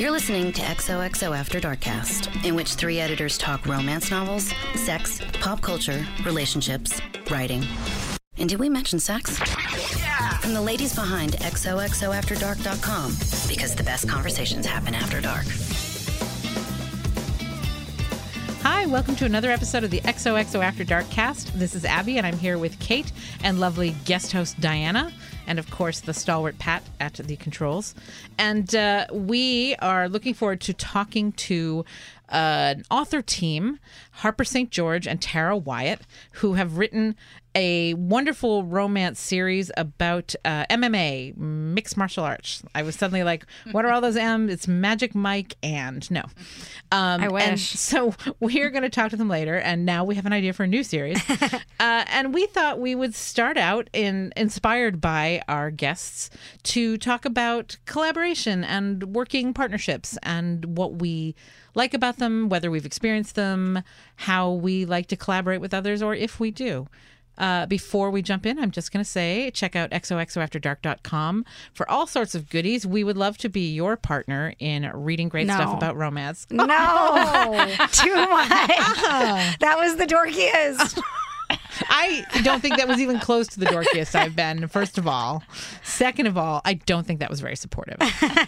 You're listening to XOXO After Darkcast, in which three editors talk romance novels, sex, pop culture, relationships, writing. And did we mention sex? Yeah! From the ladies behind XOXOAfterDark.com, because the best conversations happen after dark. Hi, welcome to another episode of the XOXO After Dark cast. This is Abby, and I'm here with Kate and lovely guest host Diana, and of course the stalwart Pat at the controls. And uh, we are looking forward to talking to uh, an author team, Harper St. George and Tara Wyatt, who have written a wonderful romance series about uh, MMA, mixed martial arts. I was suddenly like, what are all those M? It's Magic Mike and no. Um, I wish. And so we're going to talk to them later. And now we have an idea for a new series. uh, and we thought we would start out in inspired by our guests to talk about collaboration and working partnerships and what we like about them, whether we've experienced them, how we like to collaborate with others, or if we do. Uh, before we jump in, I'm just going to say check out xoxoafterdark.com for all sorts of goodies. We would love to be your partner in reading great No. stuff about romance. No, too much. That was the dorkiest. I don't think that was even close to the dorkiest I've been, first of all. Second of all, I don't think that was very supportive.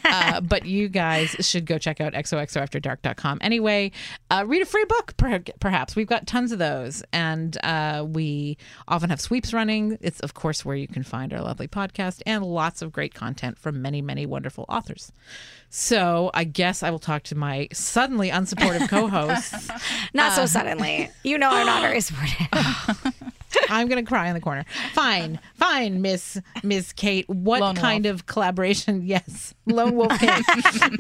Uh, but you guys should go check out xoxoafterdark.com. Anyway, uh, read a free book, per- perhaps. We've got tons of those. And uh, we often have sweeps running. It's, of course, where you can find our lovely podcast and lots of great content from many, many wonderful authors. So I guess I will talk to my suddenly unsupportive co hosts. Not so suddenly. You know I'm not very supportive. I'm gonna cry in the corner. Fine, fine, Miss Miss Kate. What Lone kind of collaboration? Yes, Lone Wolf Kate.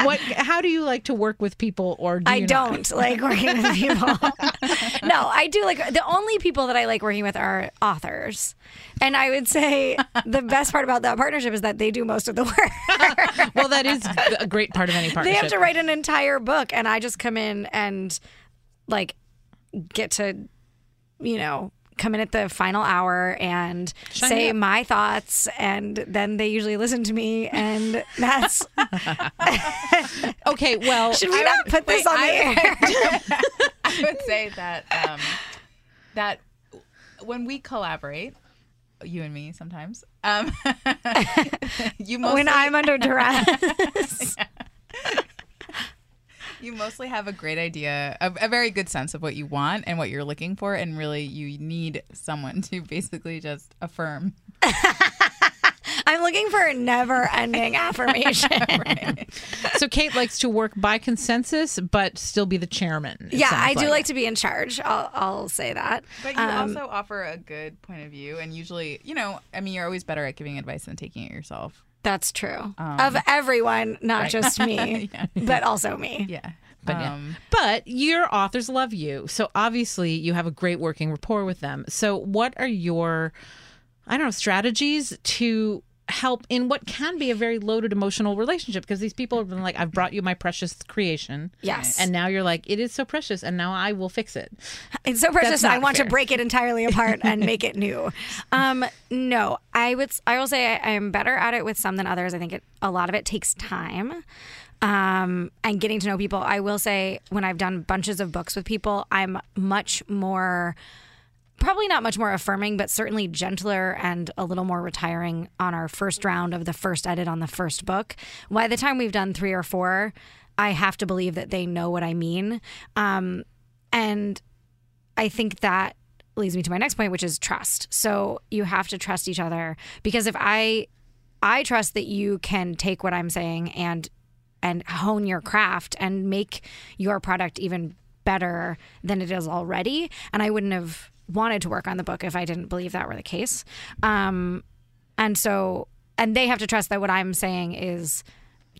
what? How do you like to work with people, or do I you not? don't like working with people. no, I do like the only people that I like working with are authors. And I would say the best part about that partnership is that they do most of the work. Well, that is a great part of any partnership. they have to write an entire book and I just come in and like get to you know come in at the final hour and say up. my thoughts and then they usually listen to me and that's Okay, well, should we not put this on the air? I would say that um, that when we collaborate, you and me sometimes, um, you mostly when I'm under duress you mostly have a great idea, a, a very good sense of what you want and what you're looking for, and really you need someone to basically just affirm. I'm looking for a never ending affirmation so Kate likes to work by consensus, but still be the chairman. yeah I do like to be in charge I'll, I'll say that But you Um, also offer a good point of view, and usually, you know, I mean, you're always better at giving advice than taking it yourself. That's true. of everyone, not just me, but also me. Yeah, But, yeah. um, but your authors love you. So obviously you have a great working rapport with them. So what are your I don't know, strategies to help in what can be a very loaded emotional relationship because these people have been like I've brought you my precious creation. Yes. And now you're like it is so precious and now I will fix it. It's so precious. I want fair. to break it entirely apart and make it new. Um, no, I would. I will say I, I am better at it with some than others. I think it, a lot of it takes time. Um, and getting to know people. I will say when I've done bunches of books with people, I'm much more probably not much more affirming, but certainly gentler and a little more retiring on our first round of the first edit on the first book. By the time we've done three or four, I have to believe that they know what I mean. Um, and I think that leads me to my next point, which is trust. So you have to trust each other because if I I trust that you can take what I'm saying and and hone your craft and make your product even better than it is already. And I wouldn't have wanted to work on the book if I didn't believe that were the case. Um, and so, and they have to trust that what I'm saying is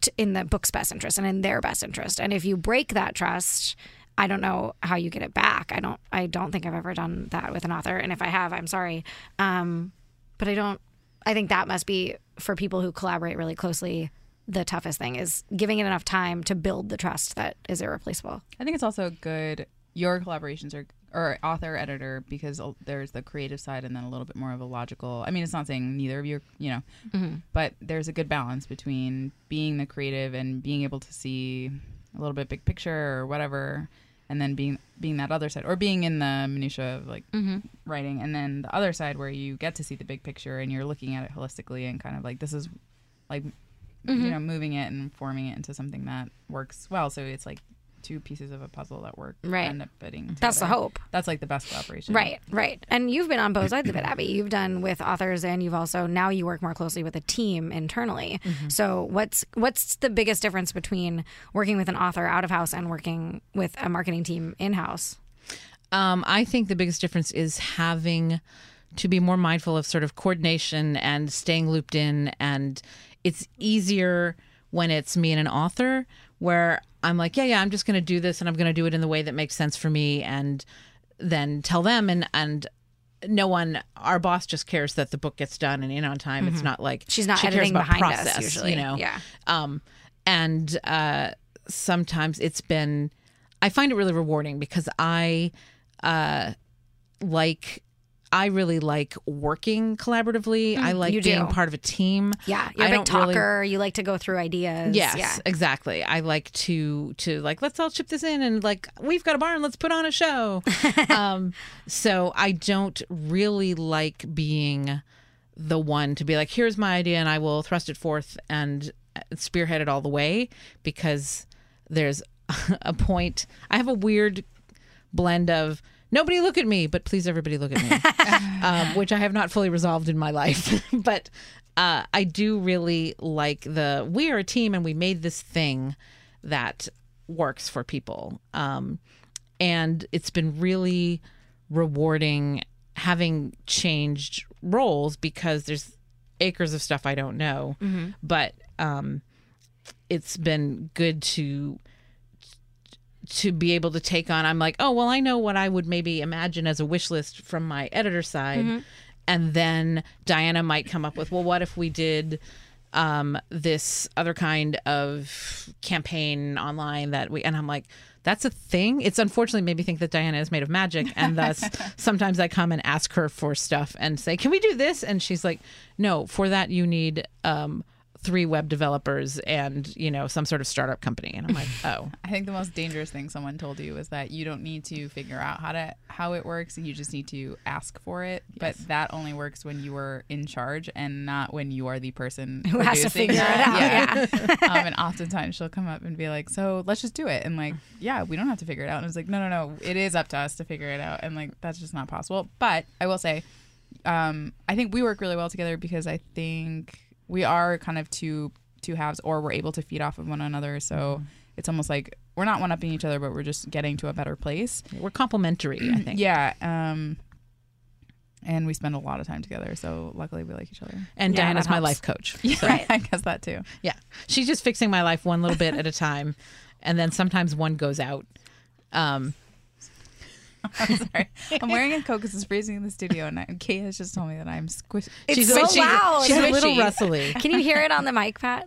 t- in the book's best interest and in their best interest. And if you break that trust, I don't know how you get it back. I don't. I don't think I've ever done that with an author. And if I have, I'm sorry. Um, but I don't. I think that must be for people who collaborate really closely. The toughest thing is giving it enough time to build the trust that is irreplaceable. I think it's also good your collaborations are or author editor because there's the creative side and then a little bit more of a logical. I mean, it's not saying neither of you, are, you know, Mm-hmm. but there's a good balance between being the creative and being able to see a little bit big picture or whatever, and then being being that other side or being in the minutia of like Mm-hmm. writing, and then the other side where you get to see the big picture and you're looking at it holistically and kind of like this is like Mm-hmm. you know moving it and forming it into something that works well. So it's like two pieces of a puzzle that work Right. end up fitting. That's the hope. That's like the best collaboration. Right, right. And you've been on both sides of it, Abby. You've done with authors and you've also now you work more closely with a team internally. So what's what's the biggest difference between working with an author out of house and working with a marketing team in house? Um, I think the biggest difference is having to be more mindful of sort of coordination and staying looped in. And it's easier when it's me and an author where I'm like, yeah, yeah, I'm just going to do this and I'm going to do it in the way that makes sense for me and then tell them. And, and, no one our boss just cares that the book gets done and in on time it's not like She's not she cares editing about behind us, process, usually. you know Yeah. um, and uh, sometimes it's been i find it really rewarding because i uh, like i really like working collaboratively i like Mm, you being part of a team Yeah, you're I a big don't really- talker. You like to go through ideas. Yes, Yeah. exactly. I like to to like let's all chip this in and like we've got a barn, let's put on a show. um, so I don't really like being the one to be like, here's my idea and I will thrust it forth and spearhead it all the way because there's a point. I have a weird blend of nobody look at me, but please everybody look at me, um, which I have not fully resolved in my life. but uh, I do really like the we are a team and we made this thing that works for people. Um, and it's been really rewarding having changed roles because there's acres of stuff I don't know, but um, it's been good to to be able to take on i'm like oh well i know what i would maybe imagine as a wish list from my editor side. And then diana might come up with well what if we did um, this other kind of campaign online that we and i'm like that's a thing? It's unfortunately made me think that diana is made of magic and thus sometimes i come and ask her for stuff and say can we do this? And she's like no for that you need um, three web developers and you know some sort of startup company and i'm like oh I think the most dangerous thing someone told you was that you don't need to figure out how to how it works. You just need to ask for it. But that only works when you are in charge and not when you are the person Who has to figure it out, Yeah. um, and oftentimes she'll come up and be like, "So let's just do it." And like, yeah, we don't have to figure it out. And it's like, no, no, no, it is up to us to figure it out. And like, that's just not possible. But I will say, um, I think we work really well together because I think we are kind of two two halves, or we're able to feed off of one another. So it's almost like we're not one upping each other, but we're just getting to a better place. we're complementary i think Yeah. Um, and we spend a lot of time together. So luckily, we like each other. and Yeah, diana's my helps. life coach Right. I guess that too. yeah she's just fixing my life one little bit at a time and then sometimes one goes out um I'm sorry. I'm wearing a coat because it's freezing in the studio, and I, Kate has just told me that I'm squish. It's she's so a, loud. she's a little Squishy. rustly Can you hear it on the mic, Pat?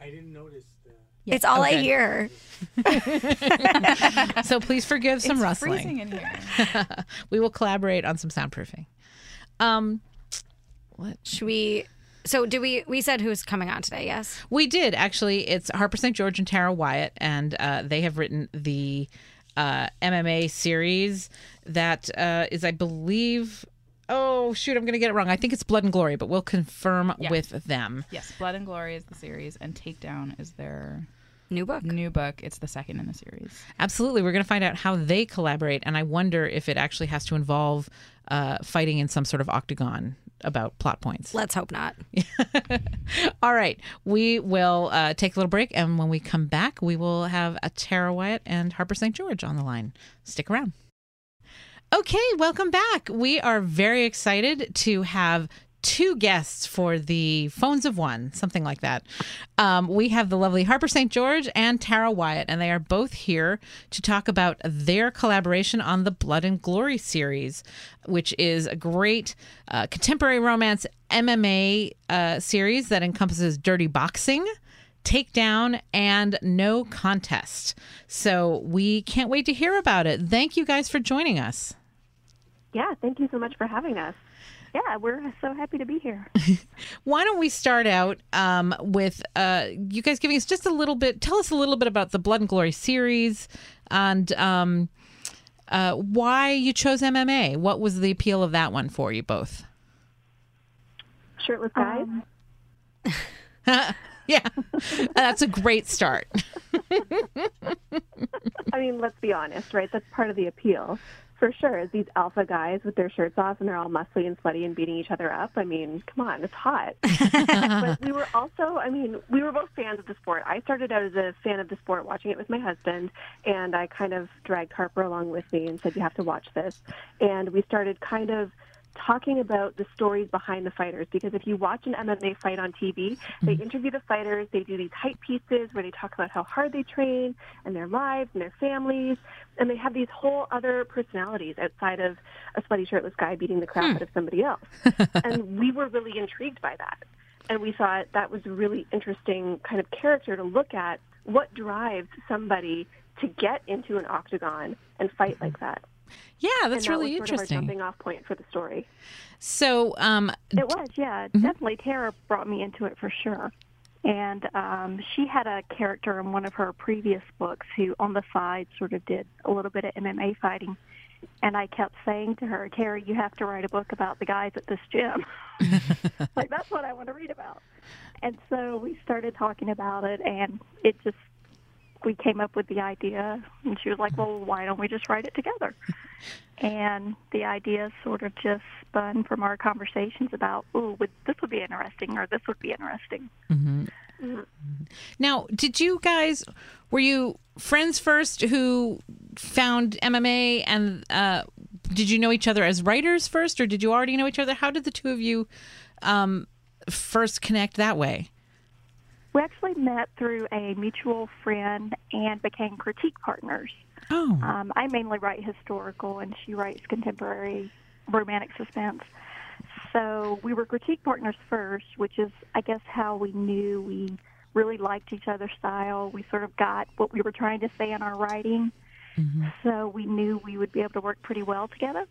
I didn't notice the. it's all I hear. so please forgive some it's rustling freezing in here. we will collaborate on some soundproofing um what Should we? So do we? We said who's coming on today? Yes. We did actually. It's Harper St. George and Tara Wyatt, and uh, they have written the uh, MMA series that uh, is, I believe. Oh shoot, I'm going to get it wrong. I think it's Blood and Glory, but we'll confirm Yeah. with them. yes, Blood and Glory is the series, and Takedown is their New book. new book. It's the second in the series. Absolutely, we're going to find out how they collaborate, and I wonder if it actually has to involve uh, fighting in some sort of octagon about plot points. Let's hope not. All right, we will uh, take a little break, and when we come back, we will have a Tara Wyatt and Harper St. George on the line. Stick around. Okay, welcome back. We are very excited to have two guests for the phones of one, something like that. Um, we have the lovely Harper St. George and Tara Wyatt, and they are both here to talk about their collaboration on the Blood and Glory series, which is a great uh, contemporary romance MMA uh, series that encompasses dirty boxing, Takedown and No Contest. So we can't wait to hear about it. Thank you guys for joining us. Yeah, thank you so much for having us. Yeah, we're so happy to be here. Why don't we start out um, with uh, you guys giving us just a little bit? Tell us a little bit about the Blood and Glory series and um, uh, why you chose MMA. What was the appeal of that one for you both? Shirtless guys. Um. yeah, that's a great start. I mean, let's be honest, right? That's part of the appeal for sure. These alpha guys with their shirts off and they're all muscly and sweaty and beating each other up. I mean, come on, it's hot. but we were also, I mean, we were both fans of the sport. I started out as a fan of the sport, watching it with my husband, and I kind of dragged Harper along with me and said, "You have to watch this." And we started kind of talking about the stories behind the fighters because if you watch an MMA fight on TV, they mm-hmm. interview the fighters, they do these hype pieces where they talk about how hard they train and their lives and their families, and they have these whole other personalities outside of a sweaty shirtless guy beating the crap hmm. out of somebody else. and we were really intrigued by that. And we thought that was a really interesting kind of character to look at what drives somebody to get into an octagon and fight like that. Yeah, that's that really interesting. jumping off point for the story. So um, it was, yeah, mm-hmm. definitely. Tara brought me into it for sure. And um, she had a character in one of her previous books who, on the side, sort of did a little bit of MMA fighting. And I kept saying to her, Tara, you have to write a book about the guys at this gym. like, that's what I want to read about. And so we started talking about it, and it just we came up with the idea, and she was like, "Well, why don't we just write it together?" and the idea sort of just spun from our conversations about, "Oh, would this would be interesting, or this would be interesting." Mm-hmm. Mm-hmm. Now, did you guys were you friends first who found MMA, and uh, did you know each other as writers first, or did you already know each other? How did the two of you um, first connect that way? We actually met through a mutual friend and became critique partners. Oh. Um, I mainly write historical, and she writes contemporary romantic suspense. So we were critique partners first, which is, I guess, how we knew we really liked each other's style. We sort of got what we were trying to say in our writing. Mm-hmm. So we knew we would be able to work pretty well together.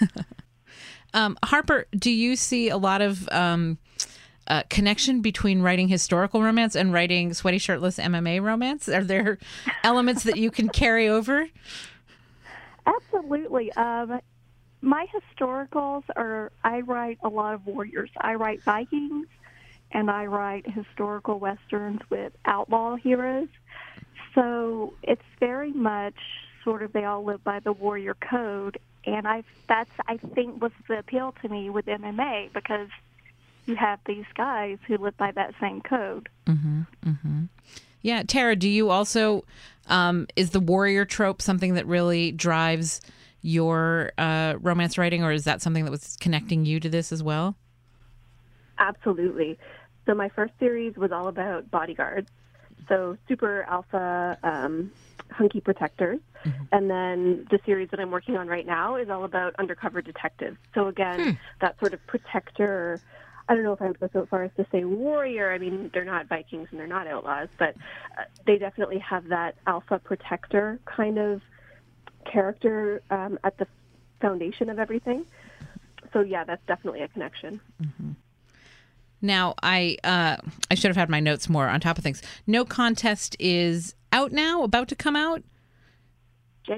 um, Harper, do you see a lot of um, uh, connection between writing historical romance and writing sweaty shirtless MMA romance? Are there elements that you can carry over? Absolutely. Um, my historicals are, I write a lot of warriors. I write Vikings and I write historical westerns with outlaw heroes. So it's very much sort of they all live by the warrior code. And I that's I think was the appeal to me with MMA because you have these guys who live by that same code. Mm-hmm, mm-hmm. Yeah, Tara, do you also um, is the warrior trope something that really drives your uh, romance writing, or is that something that was connecting you to this as well? Absolutely. So my first series was all about bodyguards, so super alpha um, hunky protectors. Mm-hmm. And then the series that I'm working on right now is all about undercover detectives. So again, hmm. that sort of protector I don't know if I would go so far as to say warrior. I mean, they're not Vikings and they're not outlaws, but uh, they definitely have that alpha protector kind of character um, at the foundation of everything. So yeah, that's definitely a connection. Mm-hmm. Now, I uh, I should have had my notes more on top of things. No contest is out now, about to come out.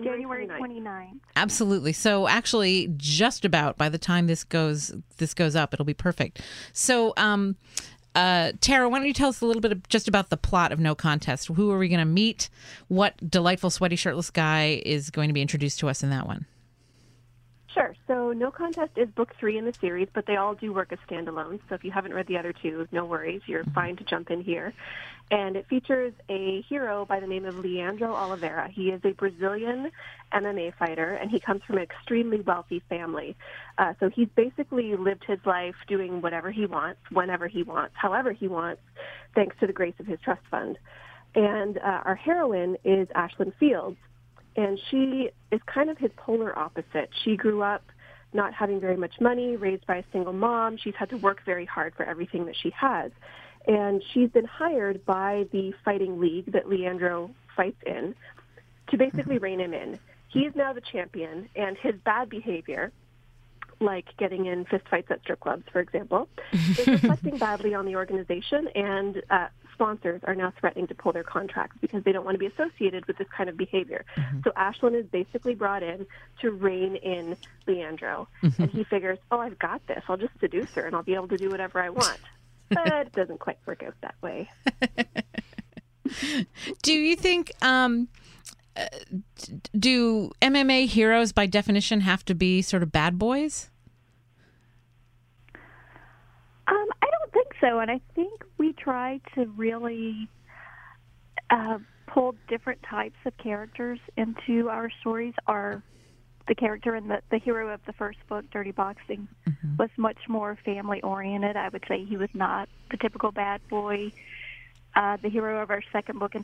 January 29th. Absolutely. So actually just about by the time this goes this goes up it'll be perfect. So um uh, Tara, why don't you tell us a little bit of, just about the plot of No Contest? Who are we going to meet? What delightful, sweaty, shirtless guy is going to be introduced to us in that one? Sure. So No Contest is book three in the series, but they all do work as standalones. So if you haven't read the other two, no worries. You're mm-hmm. fine to jump in here. And it features a hero by the name of Leandro Oliveira. He is a Brazilian MMA fighter, and he comes from an extremely wealthy family. Uh, so he's basically lived his life doing whatever he wants, whenever he wants, however he wants, thanks to the grace of his trust fund. And uh, our heroine is Ashlyn Fields and she is kind of his polar opposite. She grew up not having very much money, raised by a single mom. She's had to work very hard for everything that she has. and she's been hired by the fighting league that Leandro fights in to basically rein him in. He is now the champion, and his bad behavior, like getting in fistfights at strip clubs, for example, is reflecting badly on the organization, and uh, sponsors are now threatening to pull their contracts because they don't want to be associated with this kind of behavior. So Ashlyn is basically brought in to rein in Leandro, and he figures, oh, I've got this. I'll just seduce her, and I'll be able to do whatever I want. But it doesn't quite work out that way. Do you think um, uh, do MMA heroes by definition have to be sort of bad boys? Um, I think so, and I think we try to really uh, pull different types of characters into our stories. Our the character in the the hero of the first book, Dirty Boxing, was much more family oriented. I would say he was not the typical bad boy. Uh, the hero of our second book, in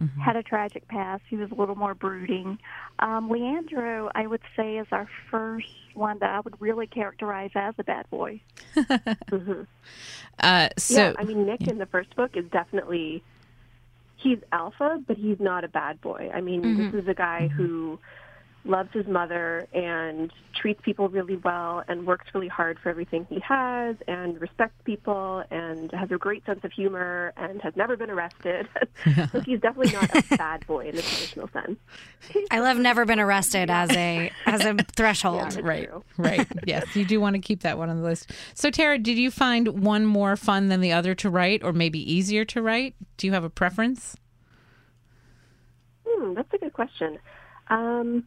Takedown, had a tragic past. He was a little more brooding. Um, Leandro, I would say, is our first one that I would really characterize as a bad boy. Uh, so yeah, I mean, Nick in the first book is definitely he's alpha, but he's not a bad boy. I mean, this is a guy who loves his mother and treats people really well and works really hard for everything he has and respects people and has a great sense of humor and has never been arrested. so he's definitely not a bad boy in the traditional sense. I love never been arrested as a as a threshold. It's right, true. right. Yes, you do want to keep that one on the list. So, Tara, did you find one more fun than the other to write, or maybe easier to write? Do you have a preference? Hmm, that's a good question. Um,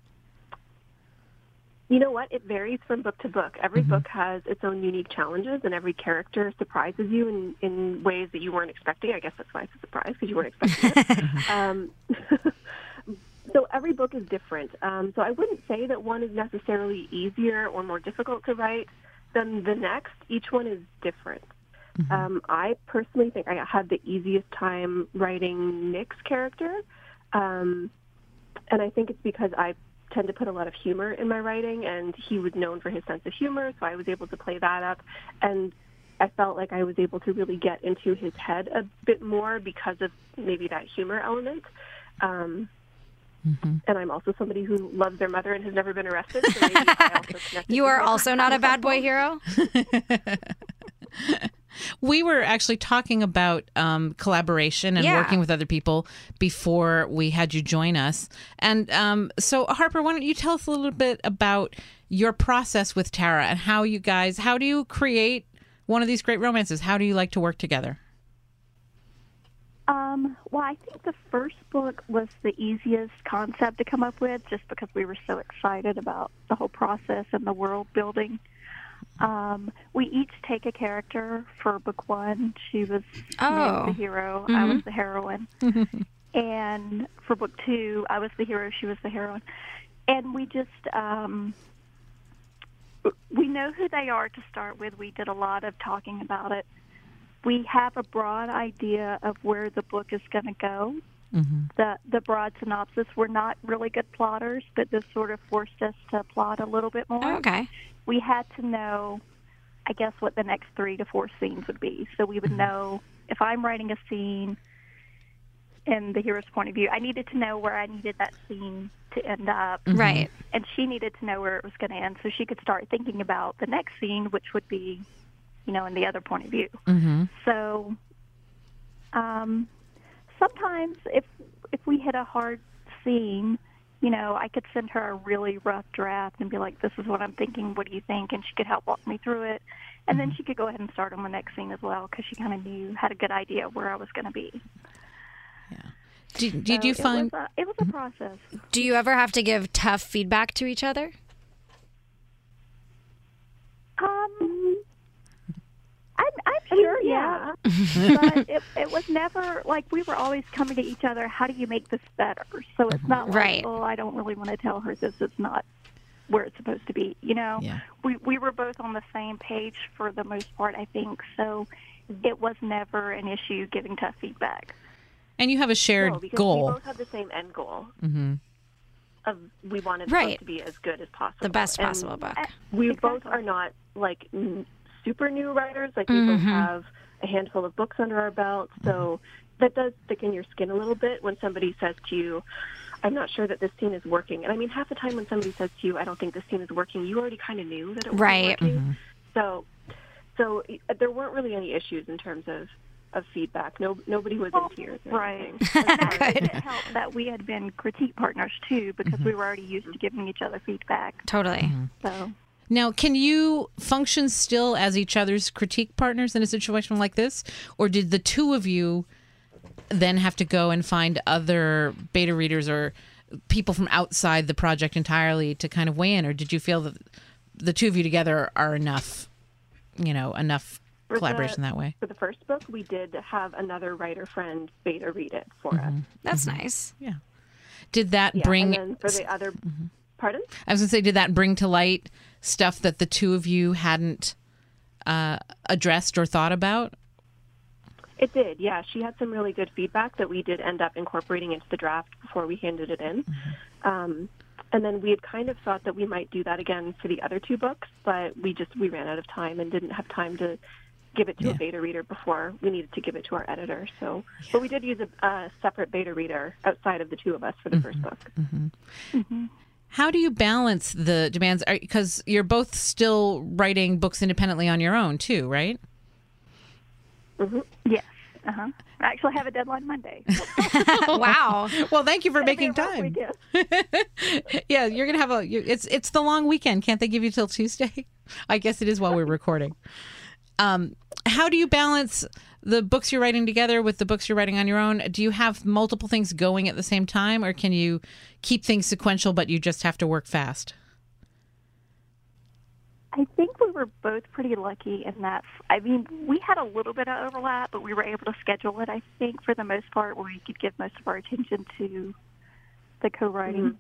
you know what? It varies from book to book. Every book has its own unique challenges, and every character surprises you in, in ways that you weren't expecting. I guess that's why it's a surprise because you weren't expecting it. um, so every book is different. Um, so I wouldn't say that one is necessarily easier or more difficult to write than the next. Each one is different. Um, I personally think I had the easiest time writing Nick's character. Um, and I think it's because I tend to put a lot of humor in my writing, and he was known for his sense of humor, so I was able to play that up. And I felt like I was able to really get into his head a bit more because of maybe that humor element. Um, And I'm also somebody who loves their mother and has never been arrested. So maybe I also You are also not a bad boy hero. We were actually talking about um, collaboration and Yeah. working with other people before we had you join us. And um, so, Harper, why don't you tell us a little bit about your process with Tara and how you guys, how do you create one of these great romances? How do you like to work together? Um, well, I think the first book was the easiest concept to come up with just because we were so excited about the whole process and the world building. Um, we each take a character for book one. She was Oh. The hero. I was the heroine. and for book two, I was the hero. She was the heroine. And we just um, we know who they are to start with. We did a lot of talking about it. We have a broad idea of where the book is going to go. The the broad synopsis. We're not really good plotters, but this sort of forced us to plot a little bit more Oh, okay. We had to know, I guess, what the next three to four scenes would be. So we would know if I'm writing a scene in the hero's point of view, I needed to know where I needed that scene to end up. Right. And she needed to know where it was going to end so she could start thinking about the next scene, which would be, you know, in the other point of view. Mm-hmm. So um, sometimes if if we hit a hard scene, you know, I could send her a really rough draft and be like, "This is what I'm thinking. What do you think?" And she could help walk me through it. And then she could go ahead and start on the next scene as well because she kind of knew had a good idea where I was going to be. Did, did So you it find? was a, it was a process? Do you ever have to give tough feedback to each other? Um, I'm, I'm sure, yeah. but it, it was never like we were always coming to each other. How do you make this better? So it's not like, Right. oh, I don't really want to tell her this is not where it's supposed to be. You know, Yeah. we we were both on the same page for the most part, I think. So it was never an issue giving tough feedback. And you have a shared No, because goal. We both have the same end goal. Mm-hmm. Of we wanted the Right. to be as good as possible. The best And possible book. We both are not like n- super new writers. Like we Mm-hmm. both have a handful of books under our belt. So that does thicken your skin a little bit when somebody says to you, I'm not sure that this scene is working. And I mean, half the time when somebody says to you, I don't think this scene is working, you already kind of knew that it wasn't Right. working. So, so uh, there weren't really any issues in terms of, of feedback. No, nobody was in tears. Or Right. anything. And I think it helped that we had been critique partners too because we were already used to giving each other feedback. Totally. So Now, can you function still as each other's critique partners in a situation like this? Or did the two of you then have to go and find other beta readers or people from outside the project entirely to kind of weigh in? Or did you feel that the two of you together are enough, you know, enough For the- collaboration that way? For the first book, we did have another writer friend beta read it for mm-hmm. us. Mm-hmm. That's nice. Yeah. Did that Yeah, bring, and then for the other, mm-hmm. pardon? I was going to say, did that bring to light stuff that the two of you hadn't uh, addressed or thought about? It did, yeah. She had some really good feedback that we did end up incorporating into the draft before we handed it in. Um, and then we had kind of thought that we might do that again for the other two books, but we just we ran out of time and didn't have time to give it to Yeah. a beta reader before we needed to give it to our editor. So, but we did use a, a separate beta reader outside of the two of us for the first book. How do you balance the demands? Because you're both still writing books independently on your own, too, right? yes, uh huh. I actually have a deadline Monday. wow. Well, thank you for making It'll be time. Yeah, you're gonna have a. you- It's it's the long weekend. Can't they give you till Tuesday? I guess it is while we're recording. Um, how do you balance the books you're writing together with the books you're writing on your own? Do you have multiple things going at the same time, or can you keep things sequential, but you just have to work fast? I think we were both pretty lucky in that. I mean, we had a little bit of overlap, but we were able to schedule it. I think for the most part, where we could give most of our attention to the co-writing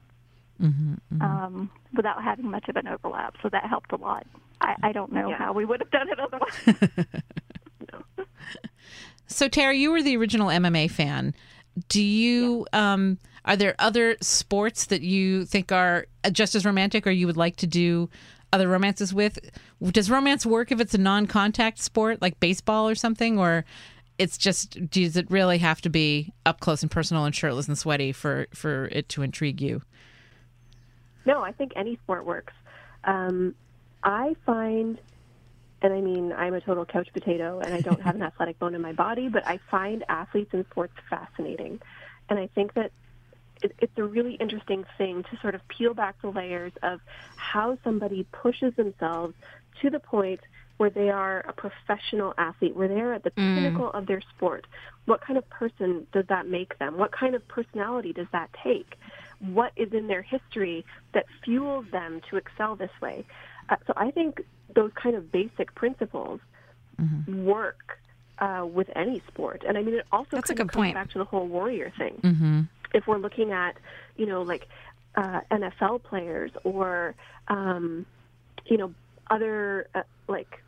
mm-hmm. Mm-hmm, mm-hmm. Um, without having much of an overlap. So that helped a lot. I, I don't know Yeah. how we would have done it otherwise. So Tara, you were the original MMA fan. Do you um are there other sports that you think are just as romantic or you would like to do other romances with? Does romance work if it's a non-contact sport like baseball or something or it's just does it really have to be up close and personal and shirtless and sweaty for for it to intrigue you? No, I think any sport works. Um, I find, and I mean, I'm a total couch potato and I don't have an athletic bone in my body, but I find athletes in sports fascinating. And I think that it, it's a really interesting thing to sort of peel back the layers of how somebody pushes themselves to the point where they are a professional athlete, where they're at the pinnacle of their sport. What kind of person does that make them? What kind of personality does that take? What is in their history that fuels them to excel this way? Uh, so I think those kind of basic principles work uh, with any sport. And I mean, it also That's a good comes point. back to the whole warrior thing Mm-hmm. if we're looking at, you know, like uh, NFL players or, um, you know, other uh, like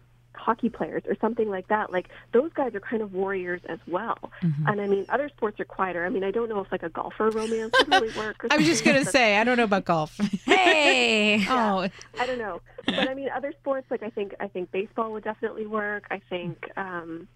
hockey players or something like that, like those guys are kind of warriors as well. Mm-hmm. And I mean, other sports are quieter. I mean, I don't know if like a golfer romance would really work. Or I was just going to say I don't know about golf. Hey. oh, I don't know, but I mean, other sports like I think I think baseball would definitely work. I think um,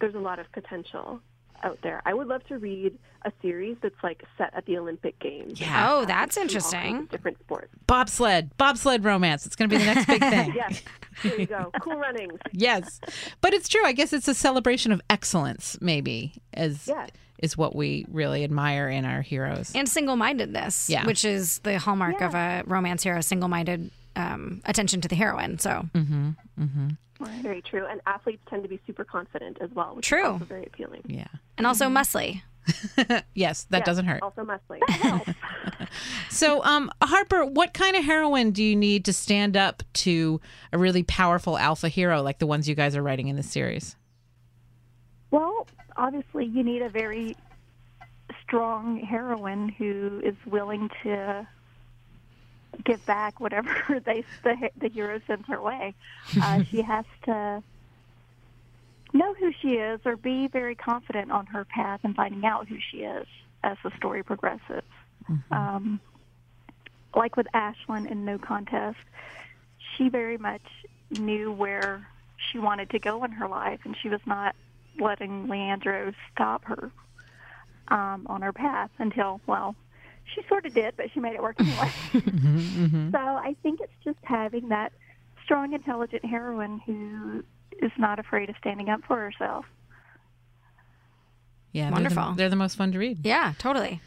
there's a lot of potential out there. I would love to read a series that's like set at the Olympic Games. Yeah. Oh, um, that's From all kinds interesting. Different sports. bobsled, bobsled romance. It's going to be the next big thing. Yes, there you go. Cool runnings. yes but it's true i guess it's a celebration of excellence maybe as Yes. is what we really admire in our heroes And single mindedness, Yeah. which is the hallmark of a romance hero, single minded um, attention to the heroine. So mm-hmm. Mm-hmm. Very true. And athletes tend to be super confident as well, which True. is also very appealing. yeah and also muscly. yes that Yes, doesn't hurt Also muscly. so um harper what kind of heroine do you need to stand up to a really powerful alpha hero like the ones you guys are writing in this series well, obviously, you need a very strong heroine who is willing to give back whatever they the, the hero sends her way. Uh, she has to know who she is or be very confident on her path and finding out who she is as the story progresses. Um, like with Ashlyn in No Contest, she very much knew where she wanted to go in her life, and she was not letting Leandro stop her um, on her path until, well, she sort of did, but she made it work anyway. So I think it's just having that strong, intelligent heroine who is not afraid of standing up for herself. Yeah, they're the- Wonderful. They're the, most fun to read. Yeah, totally.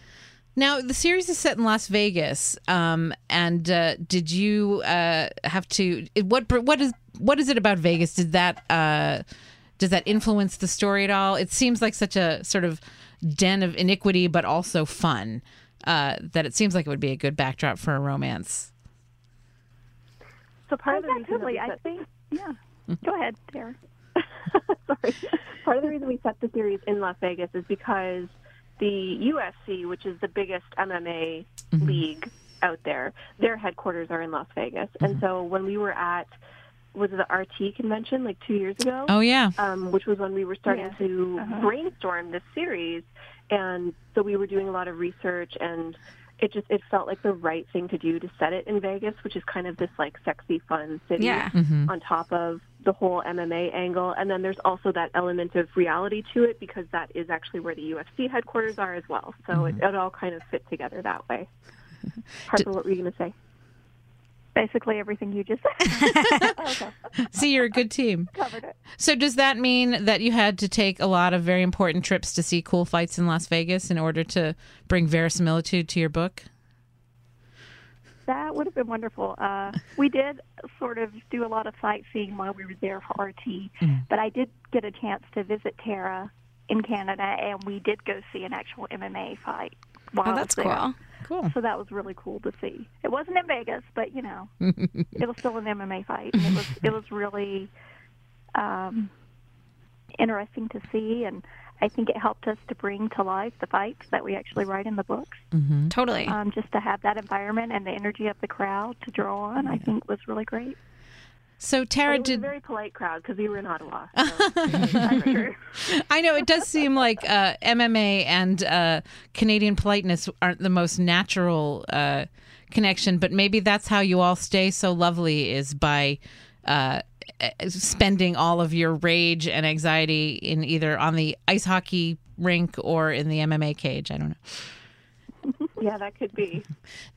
Now, the series is set in Las Vegas, um, and uh, did you uh, have to? What what is what is it about Vegas? Did that uh, does that influence the story at all? It seems like such a sort of den of iniquity, but also fun. Uh, that it seems like it would be a good backdrop for a romance. So part of the reason that Absolutely. we I think, yeah. Go ahead, Tara. Sorry. Part of the reason we set the series in Las Vegas is because the UFC, which is the biggest MMA league out there, their headquarters are in Las Vegas. And so when we were at was it the RT convention like two years ago? Oh yeah, um, which was when we were starting Yeah. to Uh-huh. brainstorm this series, and so we were doing a lot of research, and it just it felt like the right thing to do to set it in Vegas, which is kind of this like sexy, fun city Yeah. Mm-hmm. on top of the whole MMA angle, and then there's also that element of reality to it because that is actually where the UFC headquarters are as well. So mm-hmm. it, it all kind of fit together that way. Harper, what were you going to say? Basically, everything you just said okay, see, you're a good team. covered it. So does that mean that you had to take a lot of very important trips to see cool fights in Las Vegas in order to bring verisimilitude to your book? That would have been wonderful. Uh, we did sort of do a lot of sightseeing while we were there for RT, but I did get a chance to visit Tara in Canada, and we did go see an actual MMA fight. While Oh, I was that's there. cool. Cool. So that was really cool to see. It wasn't in Vegas, but you know, it was still an MMA fight, and it was it was really um, interesting to see, and I think it helped us to bring to life the fights that we actually write in the books. Totally. Um, just to have that environment and the energy of the crowd to draw on, I think was really great. So Tara was a did. very polite crowd because we were in Ottawa. So. I know it does seem like uh, MMA and uh, Canadian politeness aren't the most natural uh, connection, but maybe that's how you all stay so lovely is by uh, spending all of your rage and anxiety in either on the ice hockey rink or in the MMA cage. I don't know. Yeah, that could be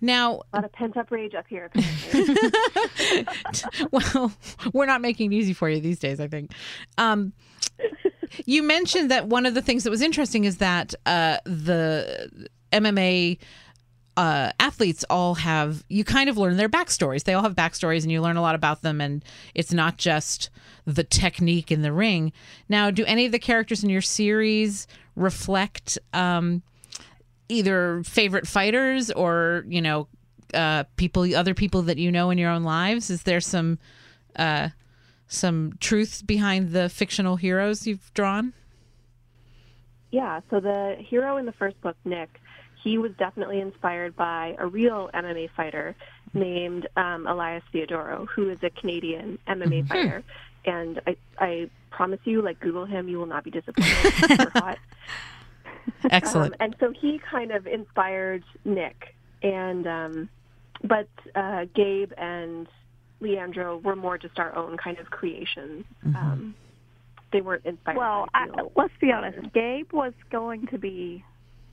Now, a lot of pent up rage up here. Well, we're not making it easy for you these days, I think. Um, you mentioned that one of the things that was interesting is that uh, the MMA uh, athletes all have, you kind of learn their backstories. They all have backstories and you learn a lot about them, and it's not just the technique in the ring. Now, do any of the characters in your series reflect um, either favorite fighters or, you know, uh, people, other people that you know in your own lives? Is there some uh, some truth behind the fictional heroes you've drawn? yeah, so the hero in the first book, Nick, he was definitely inspired by a real MMA fighter named um, Elias Theodorou, who is a Canadian MMA fighter. And I, I promise you, like, Google him, you will not be disappointed. Super hot. Excellent. Um, and so he kind of inspired Nick, and um, but uh, Gabe and Leandro were more just our own kind of creations. Um, they weren't inspired. Well, by I, let's be honest. Gabe was going to be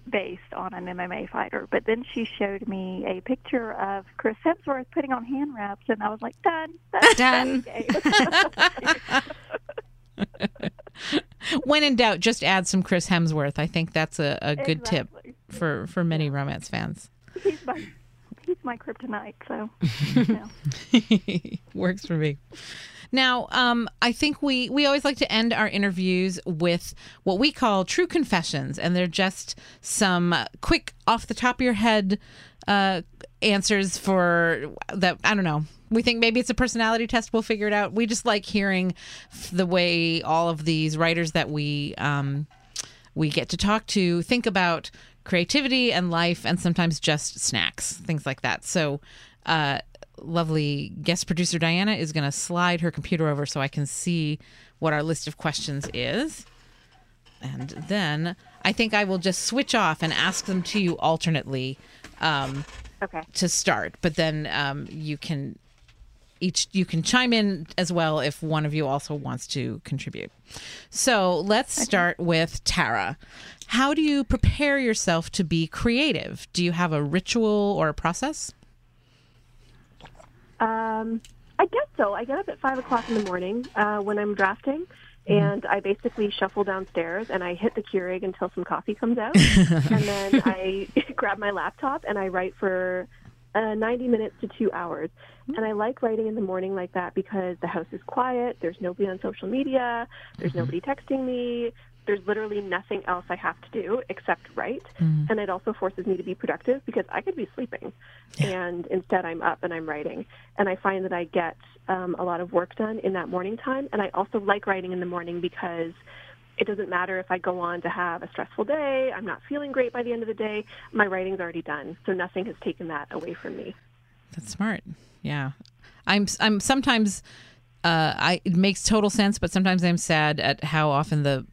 based on an MMA fighter, but then she showed me a picture of Chris Hemsworth putting on hand wraps, and I was like, done. That's Done. When in doubt, just add some Chris Hemsworth. I think that's a, a good tip for, for many romance fans. He's my he's my kryptonite. So, you know. Works for me. Now, um, I think we we always like to end our interviews with what we call true confessions, and they're just some quick, off the top of your head uh, answers for that. I don't know. We think maybe it's a personality test. We'll figure it out. We just like hearing f- the way all of these writers that we um, we get to talk to think about creativity and life and sometimes just snacks things like that so uh lovely guest producer diana is going to slide her computer over so i can see what our list of questions is and then i think i will just switch off and ask them to you alternately um Okay. to start but then um you can each you can chime in as well if one of you also wants to contribute. So let's start with Tara. How do you prepare yourself to be creative? Do you have a ritual or a process? Um, I guess so. I get up at five o'clock in the morning uh, when I'm drafting, and I basically shuffle downstairs and I hit the Keurig until some coffee comes out, and then I grab my laptop and I write for uh, 90 minutes to two hours. Mm-hmm. And I like writing in the morning like that because the house is quiet. There's nobody on social media. There's mm-hmm. nobody texting me. There's literally nothing else I have to do except write. Mm-hmm. And it also forces me to be productive because I could be sleeping. And instead, I'm up and I'm writing. And I find that I get um, a lot of work done in that morning time. And I also like writing in the morning because it doesn't matter if I go on to have a stressful day, I'm not feeling great by the end of the day, my writing's already done. So nothing has taken that away from me. That's smart. Yeah. I'm I'm sometimes uh I it makes total sense, but sometimes I'm sad at how often the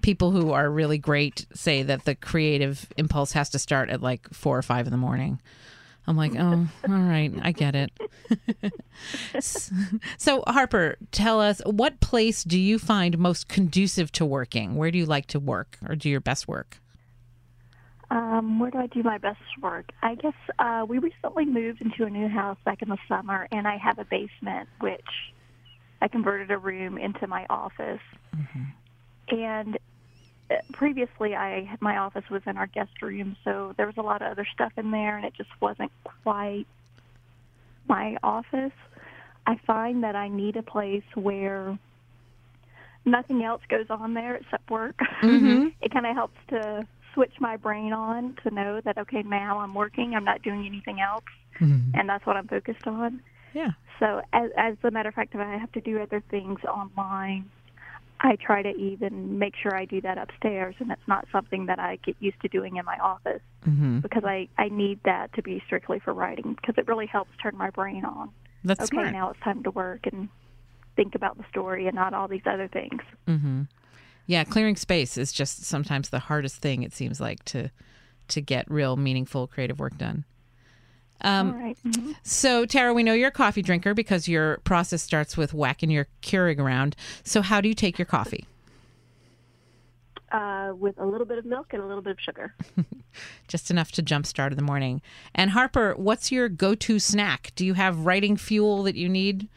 people who are really great say that the creative impulse has to start at like 4 or 5 in the morning. I'm like, "Oh, all right, I get it." so, Harper, tell us what place do you find most conducive to working? Where do you like to work or do your best work? Um, where do I do my best work? I guess uh, we recently moved into a new house back in the summer, and I have a basement, which I converted a room into my office. And uh, previously, I my office was in our guest room, so there was a lot of other stuff in there, and it just wasn't quite my office. I find that I need a place where nothing else goes on there except work. it kind of helps to switch my brain on to know that okay, now I'm working. I'm not doing anything else, and that's what I'm focused on. Yeah. So, as, as a matter of fact, if I have to do other things online, I try to even make sure I do that upstairs, and it's not something that I get used to doing in my office Mhm. because I I need that to be strictly for writing because it really helps turn my brain on. That's okay, smart. now it's time to work and think about the story and not all these other things. Mm-hmm. Yeah, clearing space is just sometimes the hardest thing. It seems like to to get real meaningful creative work done. Um, all right. Mhm. So, Tara, we know you're a coffee drinker because your process starts with whacking your Keurig around. So, how do you take your coffee? Uh, with a little bit of milk and a little bit of sugar. Just enough to jumpstart in the morning. And Harper, what's your go-to snack? Do you have writing fuel that you need?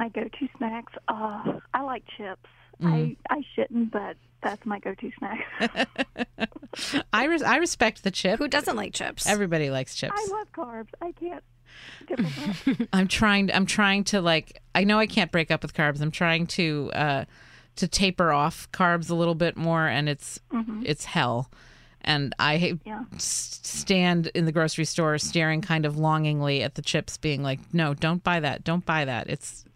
My go-to snacks. Uh, I like chips. Mm-hmm. I I shouldn't, but that's my go-to snack. I res- I respect the chip. Who doesn't like chips? Everybody likes chips. I love carbs. I can't give them up. I'm trying. I'm trying to like. I know I can't break up with carbs. I'm trying to uh, to taper off carbs a little bit more, and it's it's hell. And I Yeah. stand in the grocery store staring kind of longingly at the chips, being like, "No, don't buy that. Don't buy that. It's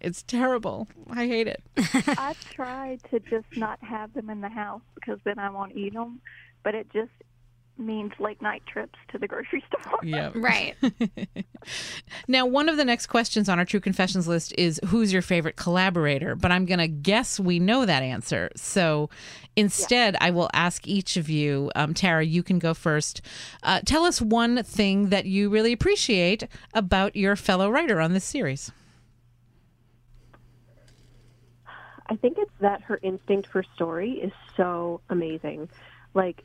it's terrible. I hate it." I've tried to just not have them in the house because then I won't eat them, but it just means late night trips to the grocery store. Yeah. right. Now, one of the next questions on our True Confessions list is who's your favorite collaborator? But I'm going to guess we know that answer. So instead, I will ask each of you. Um, Tara, you can go first. Uh, tell us one thing that you really appreciate about your fellow writer on this series. I think it's that her instinct for story is so amazing. Like,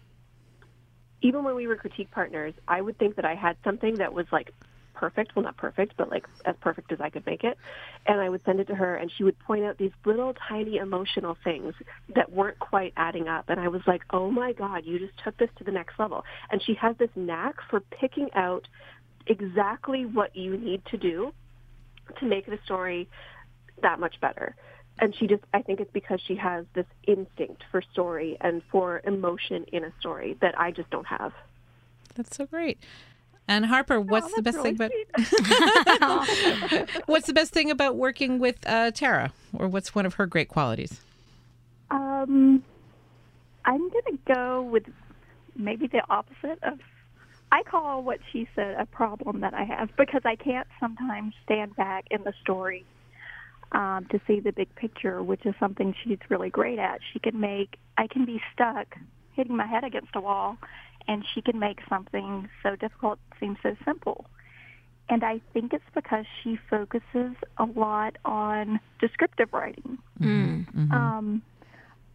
even when we were critique partners, I would think that I had something that was like perfect. Well, not perfect, but like as perfect as I could make it. And I would send it to her, and she would point out these little tiny emotional things that weren't quite adding up. And I was like, oh my God, you just took this to the next level. And she has this knack for picking out exactly what you need to do to make the story that much better. And she just, I think it's because she has this instinct for story and for emotion in a story that I just don't have. That's so great. And Harper, what's the best Oh, thing about what's the best thing about working with uh, Tara, or what's one of her great qualities? Um, I'm gonna go with maybe the opposite of. I call what she said a problem that I have because I can't sometimes stand back in the story um, to see the big picture, which is something she's really great at. She can make. I can be stuck hitting my head against a wall, and she can make something so difficult seem so simple. and I think it's because she focuses a lot on descriptive writing. Um,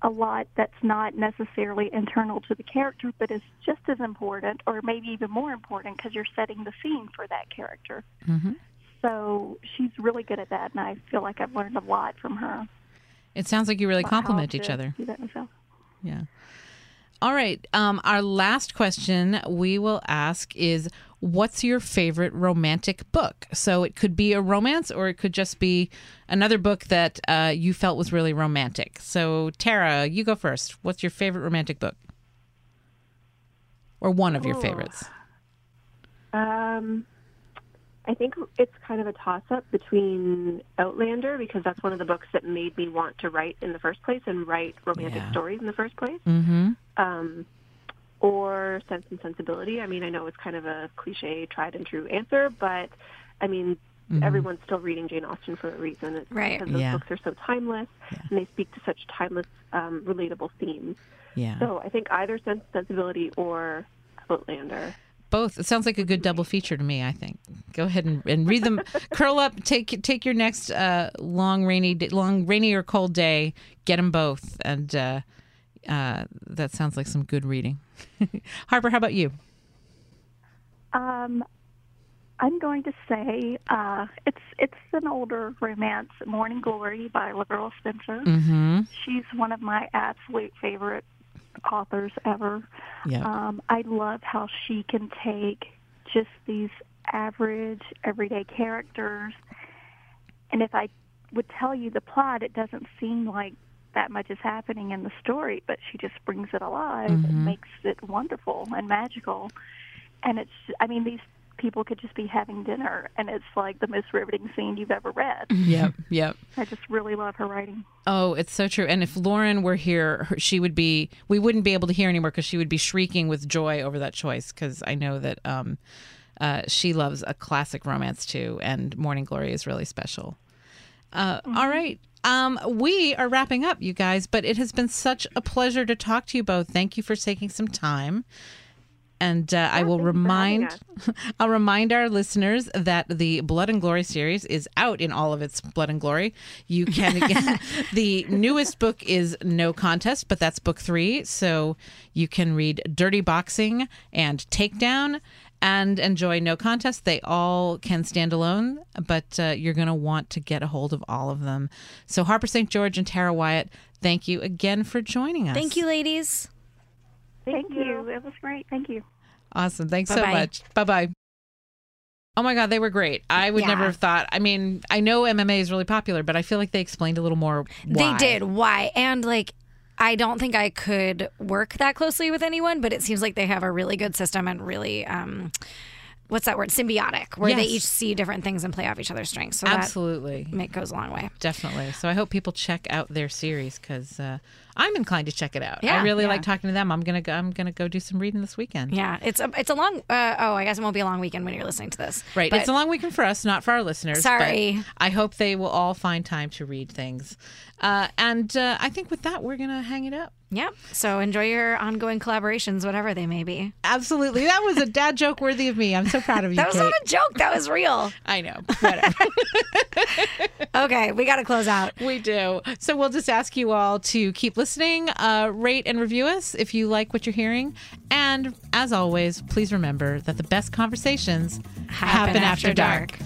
a lot that's not necessarily internal to the character, but is just as important, or maybe even more important, because you're setting the scene for that character. So she's really good at that, and I feel like I've learned a lot from her. It sounds like you really complement each other. do that myself. Yeah. All right. Um, our last question we will ask is what's your favorite romantic book? So it could be a romance or it could just be another book that uh, you felt was really romantic. So, Tara, you go first. What's your favorite romantic book? Or one of your favorites? Um, I think it's kind of a toss up between Outlander because that's one of the books that made me want to write in the first place and write romantic Yeah. stories in the first place. Mm-hmm. Um, or Sense and Sensibility. I mean, I know it's kind of a cliche, tried and true answer, but I mean, everyone's still reading Jane Austen for a reason. It's Right. Because those Yeah. books are so timeless and they speak to such timeless, um, relatable themes. Yeah. So I think either Sense and Sensibility or Outlander. Both. It sounds like a good double feature to me. I think. Go ahead and, and read them. Curl up. Take take your next uh, long rainy day, long rainy or cold day. Get them both, and uh, uh, that sounds like some good reading. Harper, how about you? Um, I'm going to say uh, it's it's an older romance, Morning Glory by LaVyrle Spencer. Mm-hmm. She's one of my absolute favorite authors ever. Yeah. Um, I love how she can take just these average, everyday characters, and if I would tell you the plot, it doesn't seem like that much is happening in the story, but she just brings it alive and makes it wonderful and magical. And it's, I mean, these people could just be having dinner, and it's like the most riveting scene you've ever read. Yep. Yep. I just really love her writing. Oh, it's so true. And if Lauren were here, she would be. We wouldn't be able to hear anymore because she would be shrieking with joy over that choice. Because I know that um, uh, she loves a classic romance too, and Morning Glory is really special. Uh, all right. Um, we are wrapping up, you guys, but it has been such a pleasure to talk to you both. Thank you for taking some time. And uh, I will thank you for having remind, I'll remind our listeners that the Blood and Glory series is out in all of its blood and glory. You can again, the newest book is No Contest, but that's book three, so you can read Dirty Boxing and Takedown and enjoy No Contest. They all can stand alone, but uh, you're going to want to get a hold of all of them. So Harper St. George and Tara Wyatt, thank you again for joining us. Thank you, ladies. Thank, you. It was great. Thank you. Awesome. Thanks so Bye-bye. much. Bye bye. Oh my God, they were great. I would Yeah. never have thought. I mean, I know MMA is really popular, but I feel like they explained a little more. Why. They did. Why? And like, I don't think I could work that closely with anyone, but it seems like they have a really good system and really, um, what's that word? Symbiotic, where they each see different things and play off each other's strengths. So Absolutely. it goes a long way. Definitely. So I hope people check out their series because uh, I'm inclined to check it out. I really yeah. like talking to them. I'm gonna go. I'm gonna go do some reading this weekend. Yeah, it's a it's a long. Uh, oh, I guess it won't be a long weekend when you're listening to this. Right. But it's a long weekend for us, not for our listeners. but Sorry. I hope they will all find time to read things. Uh, and uh, I think with that, we're gonna hang it up. Yep. So enjoy your ongoing collaborations, whatever they may be. Absolutely. That was a dad joke worthy of me. I'm so proud of you. That was Kate. not a joke. That was real. I know. Okay, we got to close out. we do. So we'll just ask you all to keep listening, uh, rate and review us if you like what you're hearing. And as always, please remember that the best conversations happen, after, dark.